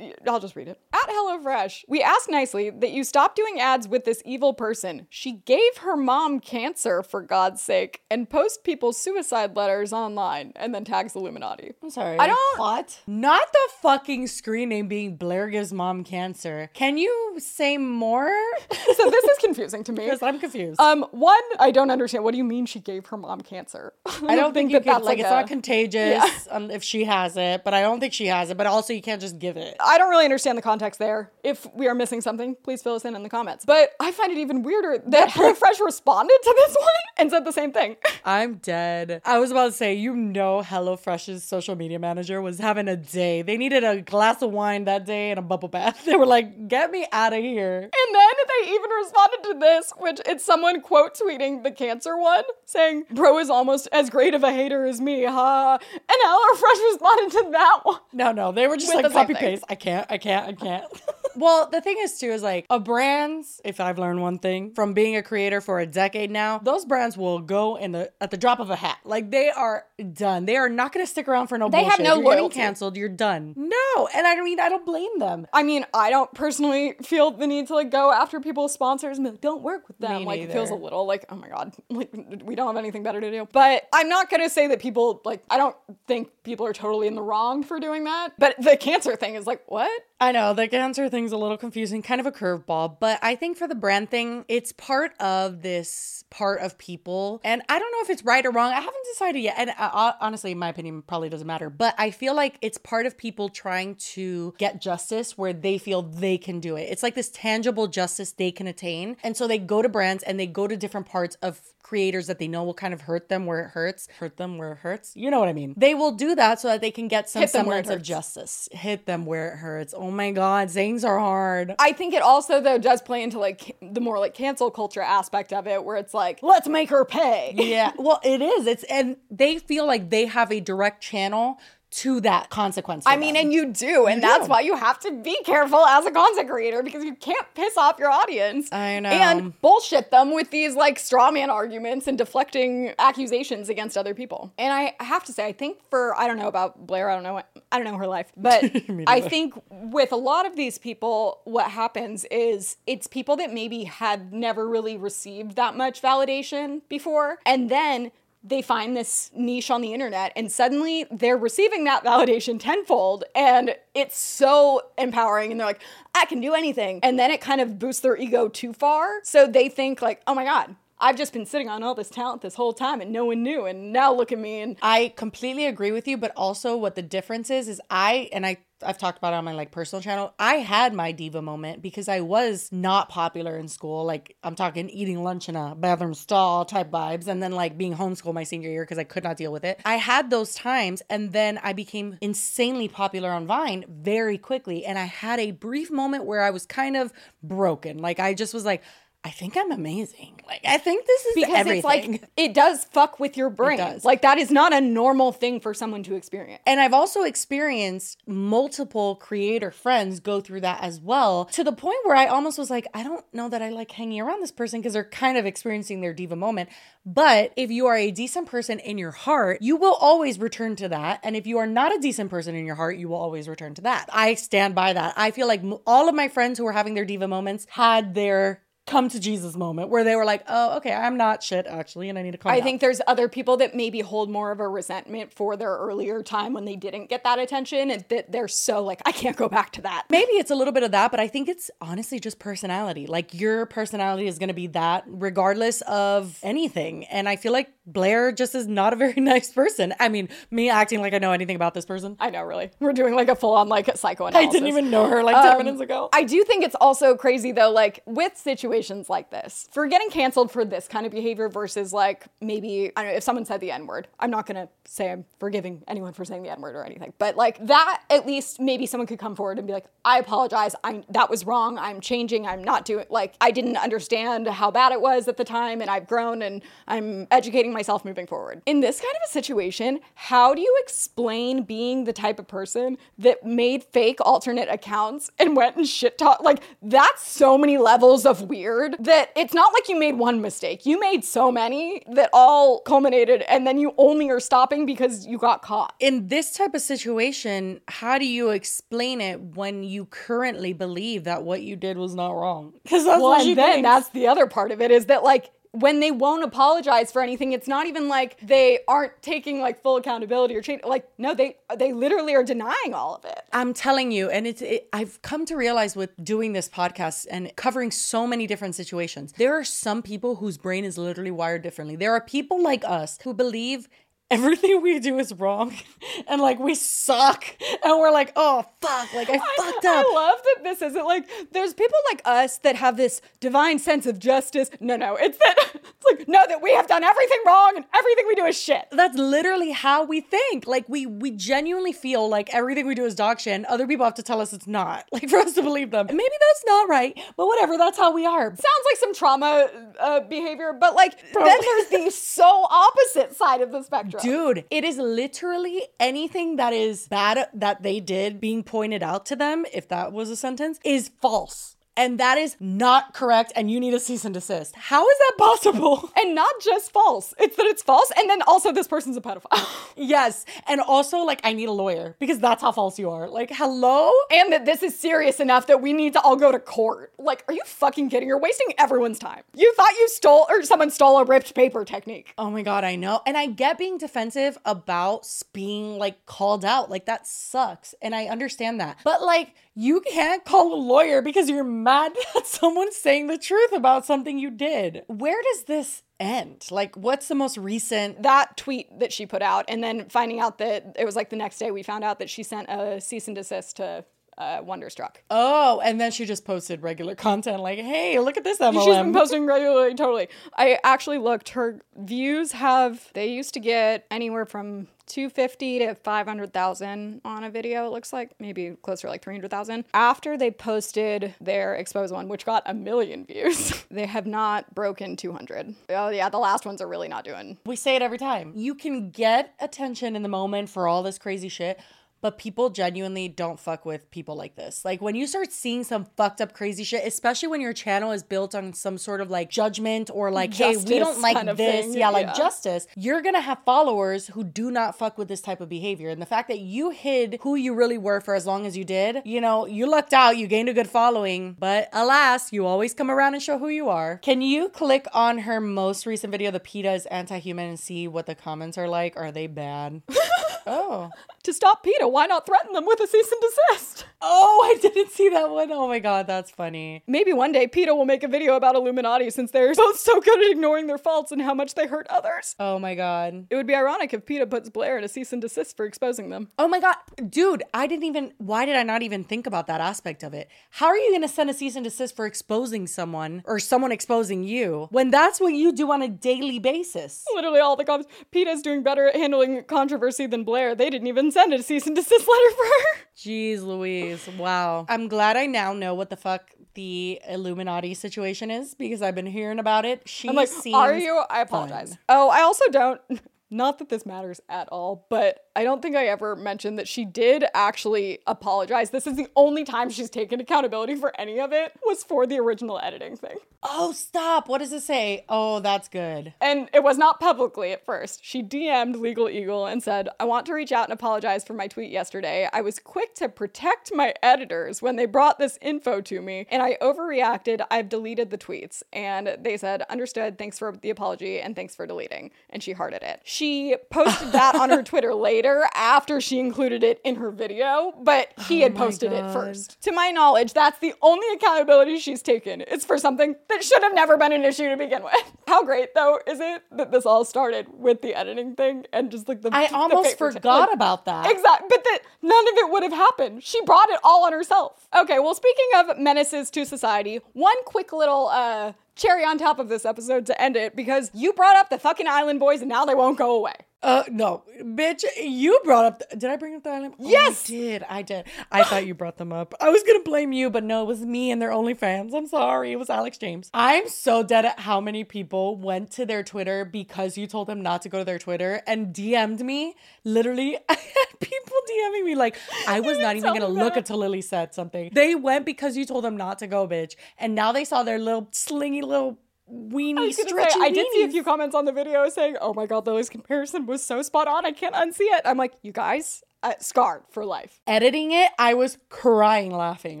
I'll just read it. At HelloFresh, we ask nicely that you stop doing ads with this evil person. She gave her mom cancer, for God's sake, and post people's suicide letters online and then tags Illuminaughtii. I'm sorry. I don't- What? Not the fucking screen name being Blair gives mom cancer. Can you say more? So this is confusing to me. Because I'm confused. Um, one, I don't understand. What do you mean she gave her mom cancer? I don't think, you that can, that's like, it's a- not contagious yeah. um, if she has it, but I don't think she has it. But also, you can't just give it. I don't really understand the context there. If we are missing something, please fill us in in the comments. But I find it even weirder that HelloFresh responded to this one and said the same thing. I'm dead. I was about to say, you know, HelloFresh's social media manager was having a day. They needed a glass of wine that day and a bubble bath. They were like, get me out of here. And then they even responded to this, which it's someone quote tweeting the cancer one, saying, Bro is almost as great of a hater as me, huh? And HelloFresh responded to that one. No, no, they were just With like copy paste. I can't, I can't, I can't. well, the thing is too is like a brands. If I've learned one thing from being a creator for a decade now, those brands will go in the at the drop of a hat. Like they are done. They are not going to stick around for no. They have bullshit. no You're getting loyalty. canceled. You're done. No, and I mean I don't blame them. I mean, I don't personally feel the need to like go after people's sponsors and like, don't work with them. Me like it feels a little like, oh my god, like we don't have anything better to do. But I'm not gonna say that people like I don't think people are totally in the wrong for doing that. But the cancer thing is like, what? I know the cancer thing's a little confusing, kind of a curveball, but I think for the brand thing, it's part of this part of people. And I don't know if it's right or wrong. I haven't decided yet. And uh, honestly, in my opinion, probably doesn't matter. But I feel like it's part of people trying to get justice where they feel they can do it. It's like this tangible justice they can attain. And so they go to brands and they go to different parts of creators that they know will kind of hurt them where it hurts, hurt them where it hurts. You know what I mean? They will do that so that they can get some semblance of justice. Hit them where it hurts. Oh my God, things are hard. I think it also though does play into like the more like cancel culture aspect of it, where it's like, let's make her pay. Yeah, well, it is. It's and they feel like they have a direct channel to that consequence. I mean, them. and you do, and that's do. why you have to be careful as a content creator because you can't piss off your audience. I know. And bullshit them with these like straw man arguments and deflecting accusations against other people. And I have to say, I think for I don't know about Blair, I don't know, I don't know her life, but I think with a lot of these people, what happens is it's people that maybe had never really received that much validation before, and then they find this niche on the internet and suddenly they're receiving that validation tenfold and it's so empowering and they're like i can do anything. And then it kind of boosts their ego too far. So they think like oh my god i've just been sitting on all this talent this whole time and no one knew and now look at me and I completely agree with you, but also what the difference is is I and I I've talked about on my like personal channel. I had my diva moment because I was not popular in school. Like I'm talking eating lunch in a bathroom stall type vibes and then like being homeschooled my senior year because I could not deal with it. I had those times and then I became insanely popular on Vine very quickly and I had a brief moment where I was kind of broken. Like I just was like I think I'm amazing. Like I think this is because everything. it's like it does fuck with your brain does. like that is not a normal thing for someone to experience And I've also experienced multiple creator friends go through that as well to the point where I almost was like, I don't know that I like hanging around this person because they're kind of experiencing their diva moment. But if you are a decent person in your heart, you will always return to that. And if you are not a decent person in your heart, you will always return to that. I stand by that. I feel like all of my friends who were having their diva moments had their come to Jesus moment where they were like, oh, okay, I'm not shit actually, and I need to calm I down. think there's other people that maybe hold more of a resentment for their earlier time when they didn't get that attention and that they're so like, I can't go back to that. Maybe it's a little bit of that, but I think it's honestly just personality. Like your personality is going to be that regardless of anything. And I feel like Blair just is not a very nice person. I mean, me acting like I know anything about this person. I know, really. We're doing like a full on like psychoanalysis. I didn't even know her like 10 Um, minutes ago. I do think it's also crazy though, like with situations like this, for getting canceled for this kind of behavior versus like maybe, I don't know, if someone said the N word, I'm not gonna say I'm forgiving anyone for saying the N word or anything, but like that, at least maybe someone could come forward and be like, I apologize, I'm, that was wrong, I'm changing, I'm not doing, like, I didn't understand how bad it was at the time and I've grown and I'm educating myself moving forward. In this kind of a situation, how do you explain being the type of person that made fake alternate accounts and went and shit talk? Like, that's so many levels of weird that it's not like you made one mistake. You made so many that all culminated and then you only are stopping because you got caught. in this type of situation, how do you explain it when you currently believe that what you did was not wrong? Because that's Well, what and then that's the other part of it is that like when they won't apologize for anything, it's not even like they aren't taking like full accountability or change. Like no, they they literally are denying all of it. I'm telling you, and it's it, I've come to realize with doing this podcast and covering so many different situations, there are some people whose brain is literally wired differently. There are people like us who believe everything we do is wrong and like we suck and we're like oh fuck like i fucked up I love that this isn't like there's people like us that have this divine sense of justice. No, no, it's that it's like no that we have done everything wrong and everything we do is shit. that's literally how we think like we we genuinely feel like everything we do is dog shit and other people have to tell us it's not like for us to believe them and maybe that's not right but whatever that's how we are Sounds like some trauma uh, behavior, but like then there's the so opposite side of the spectrum. Dude, it is literally anything that is bad that they did being pointed out to them, if that was a sentence, is false. And that is not correct, and you need a cease and desist. How is that possible? and not just false. It's that it's false, and then also this person's a pedophile. yes. And also, like, I need a lawyer because that's how false you are. Like, hello? and that this is serious enough that we need to all go to court. Like, are you fucking kidding? You're wasting everyone's time. You thought you stole or someone stole a ripped paper technique. Oh my God, I know. And I get being defensive about being like called out. Like, that sucks. And I understand that. But like, you can't call a lawyer because you're mad that someone's saying the truth about something you did. Where does this end? Like, what's the most recent? That tweet that she put out, and then finding out that it was like the next day we found out that she sent a cease and desist to uh, Wonderstruck. Oh, and then she just posted regular content like, hey, look at this MLM. She's been posting regularly, totally. I actually looked. Her views have they used to get anywhere from 250 to 500,000 on a video. It looks like maybe closer to like 300,000. After they posted their expose one, which got a million views, they have not broken 200. Oh yeah, the last ones are really not doing. we say it every time. You can get attention in the moment for all this crazy shit, but people genuinely don't fuck with people like this. Like when you start seeing some fucked up crazy shit, especially when your channel is built on some sort of like judgment or like, hey, we don't like kind of this. thing, Yeah, like yeah. justice. You're gonna have followers who do not fuck with this type of behavior. And the fact that you hid who you really were for as long as you did, you know, you lucked out, you gained a good following, but alas, you always come around and show who you are. Can you click on her most recent video, the PETA is anti-human, and see what the comments are like? Are they bad? oh. To stop PETA, why not threaten them with a cease and desist? Oh, I didn't see that one. Oh my god, that's funny. Maybe one day PETA will make a video about Illuminaughtii since they're both so good at ignoring their faults and how much they hurt others. Oh my god. It would be ironic if PETA puts Blair in a cease and desist for exposing them. Oh my god, dude, I didn't even why did I not even think about that aspect of it? How are you going to send a cease and desist for exposing someone or someone exposing you when that's what you do on a daily basis? Literally all the comments. PETA's doing better at handling controversy than Blair. They didn't even send a cease and desist letter for her. Jeez Louise. Wow. I'm glad I now know what the fuck the Illuminaughtii situation is because I've been hearing about it. She I'm like, seems are you? I apologize. fine. Oh, I also don't. Not that this matters at all, but I don't think I ever mentioned that she did actually apologize. This is the only time she's taken accountability for any of it was for the original editing thing. Oh, stop. What does it say? Oh, that's good. And it was not publicly at first. She DM'd Legal Eagle and said, I want to reach out and apologize for my tweet yesterday. I was quick to protect my editors when they brought this info to me, and I overreacted. I've deleted the tweets. And they said, Understood. Thanks for the apology and thanks for deleting. And she hearted it. She posted that on her Twitter late later after she included it in her video, but he had Oh my posted it first. To my knowledge, that's the only accountability she's taken. It's for something that should have never been an issue to begin with. How great though is it that this all started with the editing thing and just like the I the almost forgot like- about that. Exactly, but that none of it would have happened. She brought it all on herself. Okay, well, speaking of menaces to society, one quick little uh, cherry on top of this episode to end it because you brought up the fucking Island Boys and now they won't go away. Uh, no, bitch, you brought up. The, did I bring up the island? Oh, Yes! I did. I did. I thought you brought them up. I was gonna blame you, but no, it was me and their OnlyFans. I'm sorry. It was Alex James. I'm so dead at how many people went to their Twitter because you told them not to go to their Twitter and DM'd me. Literally, I had people DMing me like I was not even gonna look until Lily said something. They went because you told them not to go, bitch, and now they saw their little slingy little weenie I, was gonna stretchy. say, I did see a few comments on the video saying, "Oh my god, Lily's comparison was so spot on. I can't unsee it." I'm like, you guys, uh, scarred for life. editing it, I was crying laughing.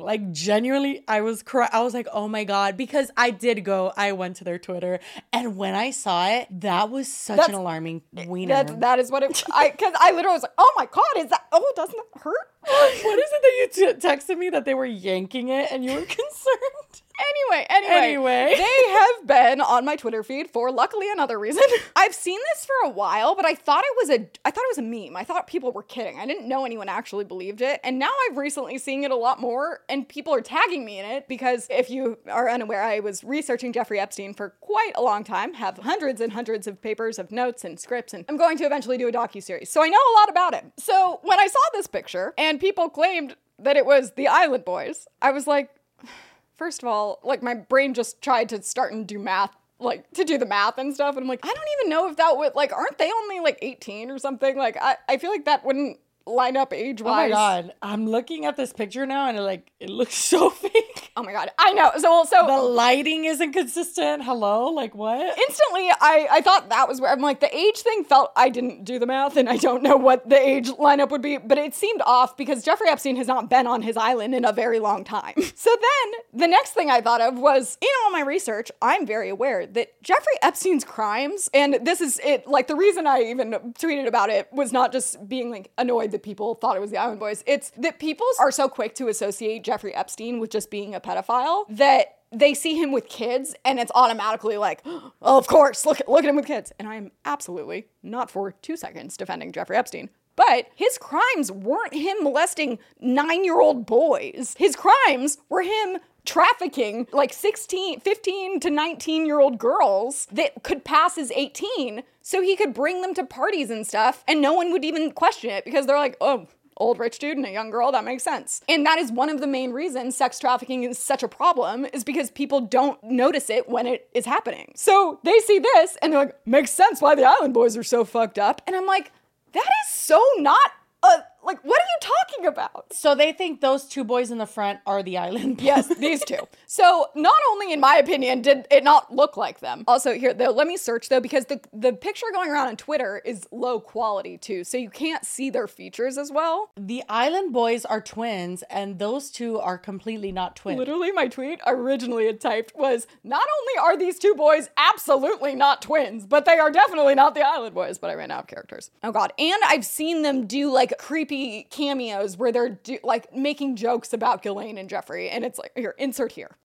Like genuinely, I was cry- I was like, "Oh my god," because I did go. I went to their Twitter, and when I saw it, that was such That's- an alarming wiener. That that is what it. I because I literally was like, "Oh my god, is that? Oh, doesn't that hurt?" what is it that you t- texted me that they were yanking it and you were concerned? Anyway, anyway, Anyway. they have been on my Twitter feed for luckily another reason. I've seen this for a while, but I thought it was a I thought it was a meme. I thought people were kidding. I didn't know anyone actually believed it. And now I've recently seen it a lot more and people are tagging me in it because if you are unaware, I was researching Jeffrey Epstein for quite a long time, have hundreds and hundreds of papers of notes and scripts and I'm going to eventually do a docu-series. So I know a lot about him. So when I saw this picture and people claimed that it was the Island Boys, I was like First of all, like my brain just tried to start and do math, like to do the math and stuff. And I'm like, I don't even know if that would, like, aren't they only like 18 or something? Like, I, I feel like that wouldn't line up age wise. Oh my god, I'm looking at this picture now and it like it looks so fake. Oh my God. I know. So, so The lighting isn't consistent. Hello, like what? instantly I, I thought that was where I'm like the age thing felt I didn't do the math and I don't know what the age lineup would be, but it seemed off because Jeffrey Epstein has not been on his island in a very long time. so then the next thing I thought of was in all my research, I'm very aware that Jeffrey Epstein's crimes, and this is it like the reason I even tweeted about it was not just being like annoyed that people thought it was the Island Boys, it's that people are so quick to associate Jeffrey Epstein with just being a pedophile that they see him with kids and it's automatically like, oh, of course, look, look at him with kids. And I'm absolutely not for two seconds defending Jeffrey Epstein. But his crimes weren't him molesting nine year old boys. His crimes were him trafficking like 16, 15 to 19 year old girls that could pass as 18 so he could bring them to parties and stuff and no one would even question it because they're like, oh, old rich dude and a young girl that makes sense. And that is one of the main reasons sex trafficking is such a problem is because people don't notice it when it is happening. So they see this and they're like makes sense why the island boys are so fucked up. And i'm like that is so not a like what are you talking about So they think those two boys in the front are the island. Boys. Yes, these two. So not only, in my opinion, did it not look like them. Also, here, though, let me search though because the the picture going around on Twitter is low quality too, so you can't see their features as well. The island boys are twins, and those two are completely not twins. Literally, my tweet originally had typed was not only are these two boys absolutely not twins, but they are definitely not the Island Boys. But I ran out of characters. Oh god! And I've seen them do like creepy cameos where they're do, like making jokes about Ghislaine and Jeffrey, and it's like here, insert here.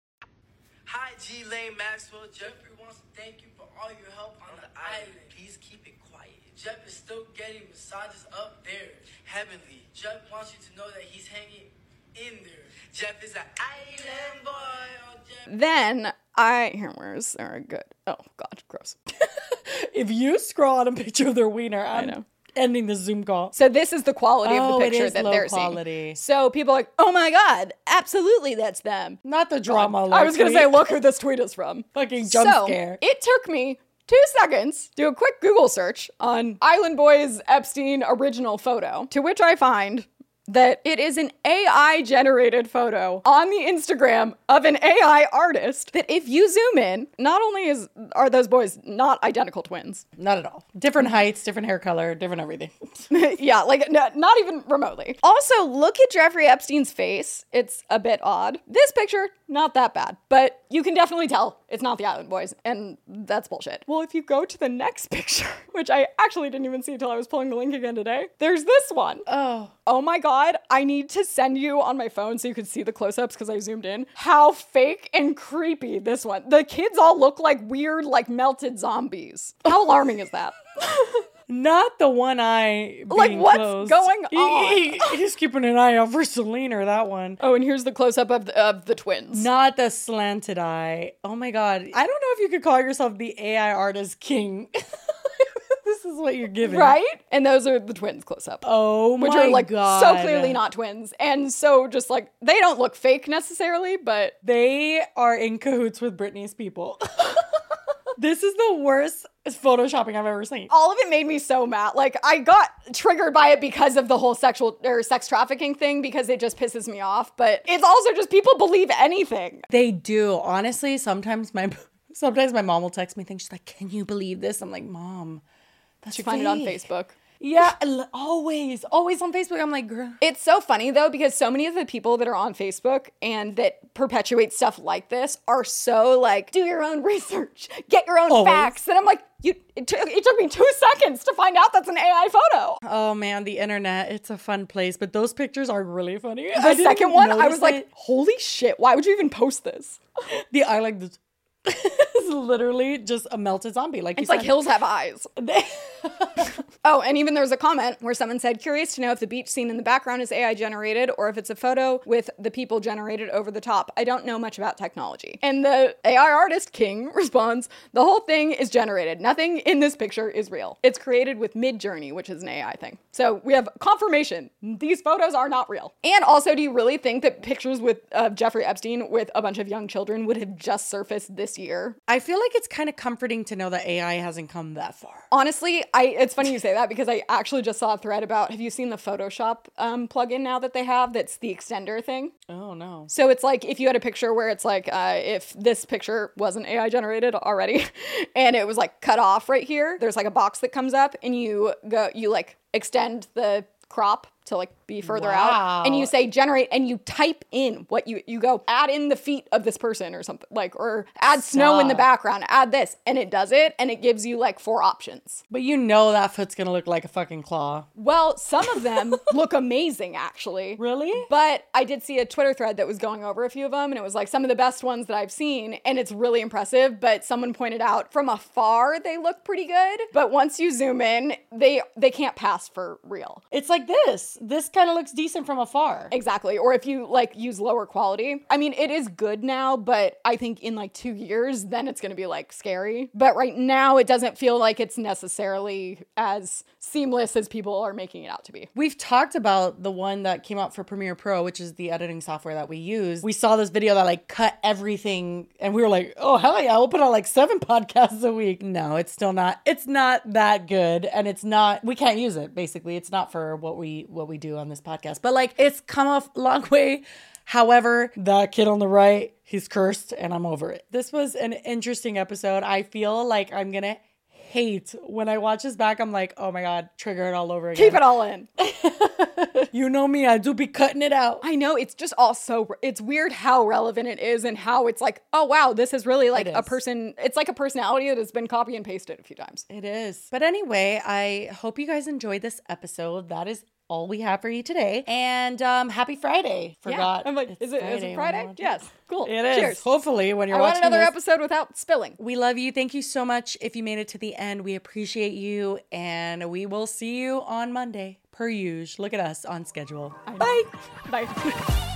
Hi, G Lane Maxwell. Jeffrey wants to thank you for all your help on the island. Please keep it quiet. Jeff is still getting massages up there. Heavenly. Jeff wants you to know that he's hanging in there. Jeff is an island boy. Oh, Jeff. Then I here where's there good. Oh god, gross. If you scroll on a picture of their wiener, I'm know. Ending the Zoom call. So this is the quality Oh, of the oh, it picture that they're quality. seeing. So people are like, oh my god, absolutely that's them. Not the drama. I was gonna say, look who this tweet is from. Fucking jump so, scare. It took me two seconds to do a quick Google search on Island Boys Epstein original photo, to which I find that it is an AI generated photo on the Instagram of an AI artist that if you zoom in, not only is are those boys not identical twins. Not at all. Different heights, different hair color, different everything. yeah, like n- not even remotely. Also, look at Jeffrey Epstein's face. It's a bit odd. This picture, not that bad, but you can definitely tell it's not the Island Boys, and that's bullshit. Well, if you go to the next picture, which I actually didn't even see until I was pulling the link again today, there's this one. Oh. Oh my god, I need to send you on my phone so you could see the close ups because I zoomed in. How fake and creepy this one. The kids all look like weird, like melted zombies. How alarming is that? Not the one eye. Like, what's closed. going on? he- he's keeping an eye out for Celine or that one. Oh, and here's the close up of the, of the twins. Not the slanted eye. Oh my god. I don't know if you could call yourself the AI artist king. this is what you're giving. Right? And those are the twins close up. Oh my which are like god. so clearly not twins. And so just like they don't look fake necessarily, but They are in cahoots with Britney's people. this is the worst photoshopping I've ever seen. all of it made me so mad. Like I got triggered by it because of the whole sexual or sex trafficking thing because it just pisses me off. But it's also just people believe anything. They do. Honestly, sometimes my sometimes my mom will text me things. She's like, "Can you believe this?" I'm like, "Mom, that's You find it on. Facebook. Yeah, always, always on Facebook. I'm like, "Girl, It's so funny though because so many of the people that are on Facebook and that perpetuate stuff like this are so like do your own research, get your own Always. facts. And I'm like, you it, took it took me 2 seconds to find out that's an AI photo. oh man, the internet, it's a fun place." But those pictures are really funny. The second one, I was like, holy shit, why would you even post this? the eye like this. It's literally just a melted zombie. Like It's like hills have eyes. oh, and even there was a comment where someone said, curious to know if the beach scene in the background is AI generated or if it's a photo with the people generated over the top. I don't know much about technology. And the AI artist King responds, the whole thing is generated. Nothing in this picture is real. It's created with Midjourney, which is an AI thing. So we have confirmation these photos are not real. And also, do you really think that pictures with uh, Jeffrey Epstein with a bunch of young children would have just surfaced this year? I feel like it's kind of comforting to know that AI hasn't come that far. Honestly, I it's funny you say that because I actually just saw a thread about have you seen the Photoshop um, plugin now that they have that's the extender thing? Oh no. So it's like if you had a picture where it's like uh, if this picture wasn't AI generated already and it was like cut off right here, there's like a box that comes up and you go you like extend the crop to like be further out and you say generate and you type in what you you go add in the feet of this person or something like or add snow in the background add this and it does it and it gives you like four options But you know that foot's gonna look like a fucking claw. well, some of them look amazing, actually. Really? But I did see a Twitter thread that was going over a few of them, and it was like some of the best ones that I've seen, and it's really impressive. But someone pointed out from afar they look pretty good, but once you zoom in, they they can't pass for real. It's like this. This kind of looks decent from afar. Exactly. Or if you like use lower quality. I mean, it is good now, but I think in like two years, then it's going to be like scary. But right now, it doesn't feel like it's necessarily as seamless as people are making it out to be. We've talked about the one that came out for Premiere Pro, which is the editing software that we use. We saw this video that like cut everything and we were like, "Oh, hell yeah, we'll put out like 7 podcasts a week." No, it's still not. It's not that good and it's not we can't use it basically. It's not for what we what we do on this podcast. But like it's come a long way. However, the kid on the right, he's cursed and I'm over it. This was an interesting episode. I feel like I'm going to hate when I watch this back. I'm like, "Oh my god, trigger it all over again." Keep it all in. You know me, I do be cutting it out. I know it's just all so it's weird how relevant it is and how it's like, oh wow, this is really like It a person. It's like a personality that has been copy and pasted a few times. It is. But anyway, I hope you guys enjoyed this episode. That is all we have for you today. And um, happy Friday. Forgot. I'm like, is it Friday? we're watching Yes. Cool. It is. Cheers. Hopefully, when you're I want watching another this. episode without spilling. We love you. Thank you so much. If you made it to the end, we appreciate you. And we will see you on Monday, per usual. Look at us on schedule. Bye. Bye.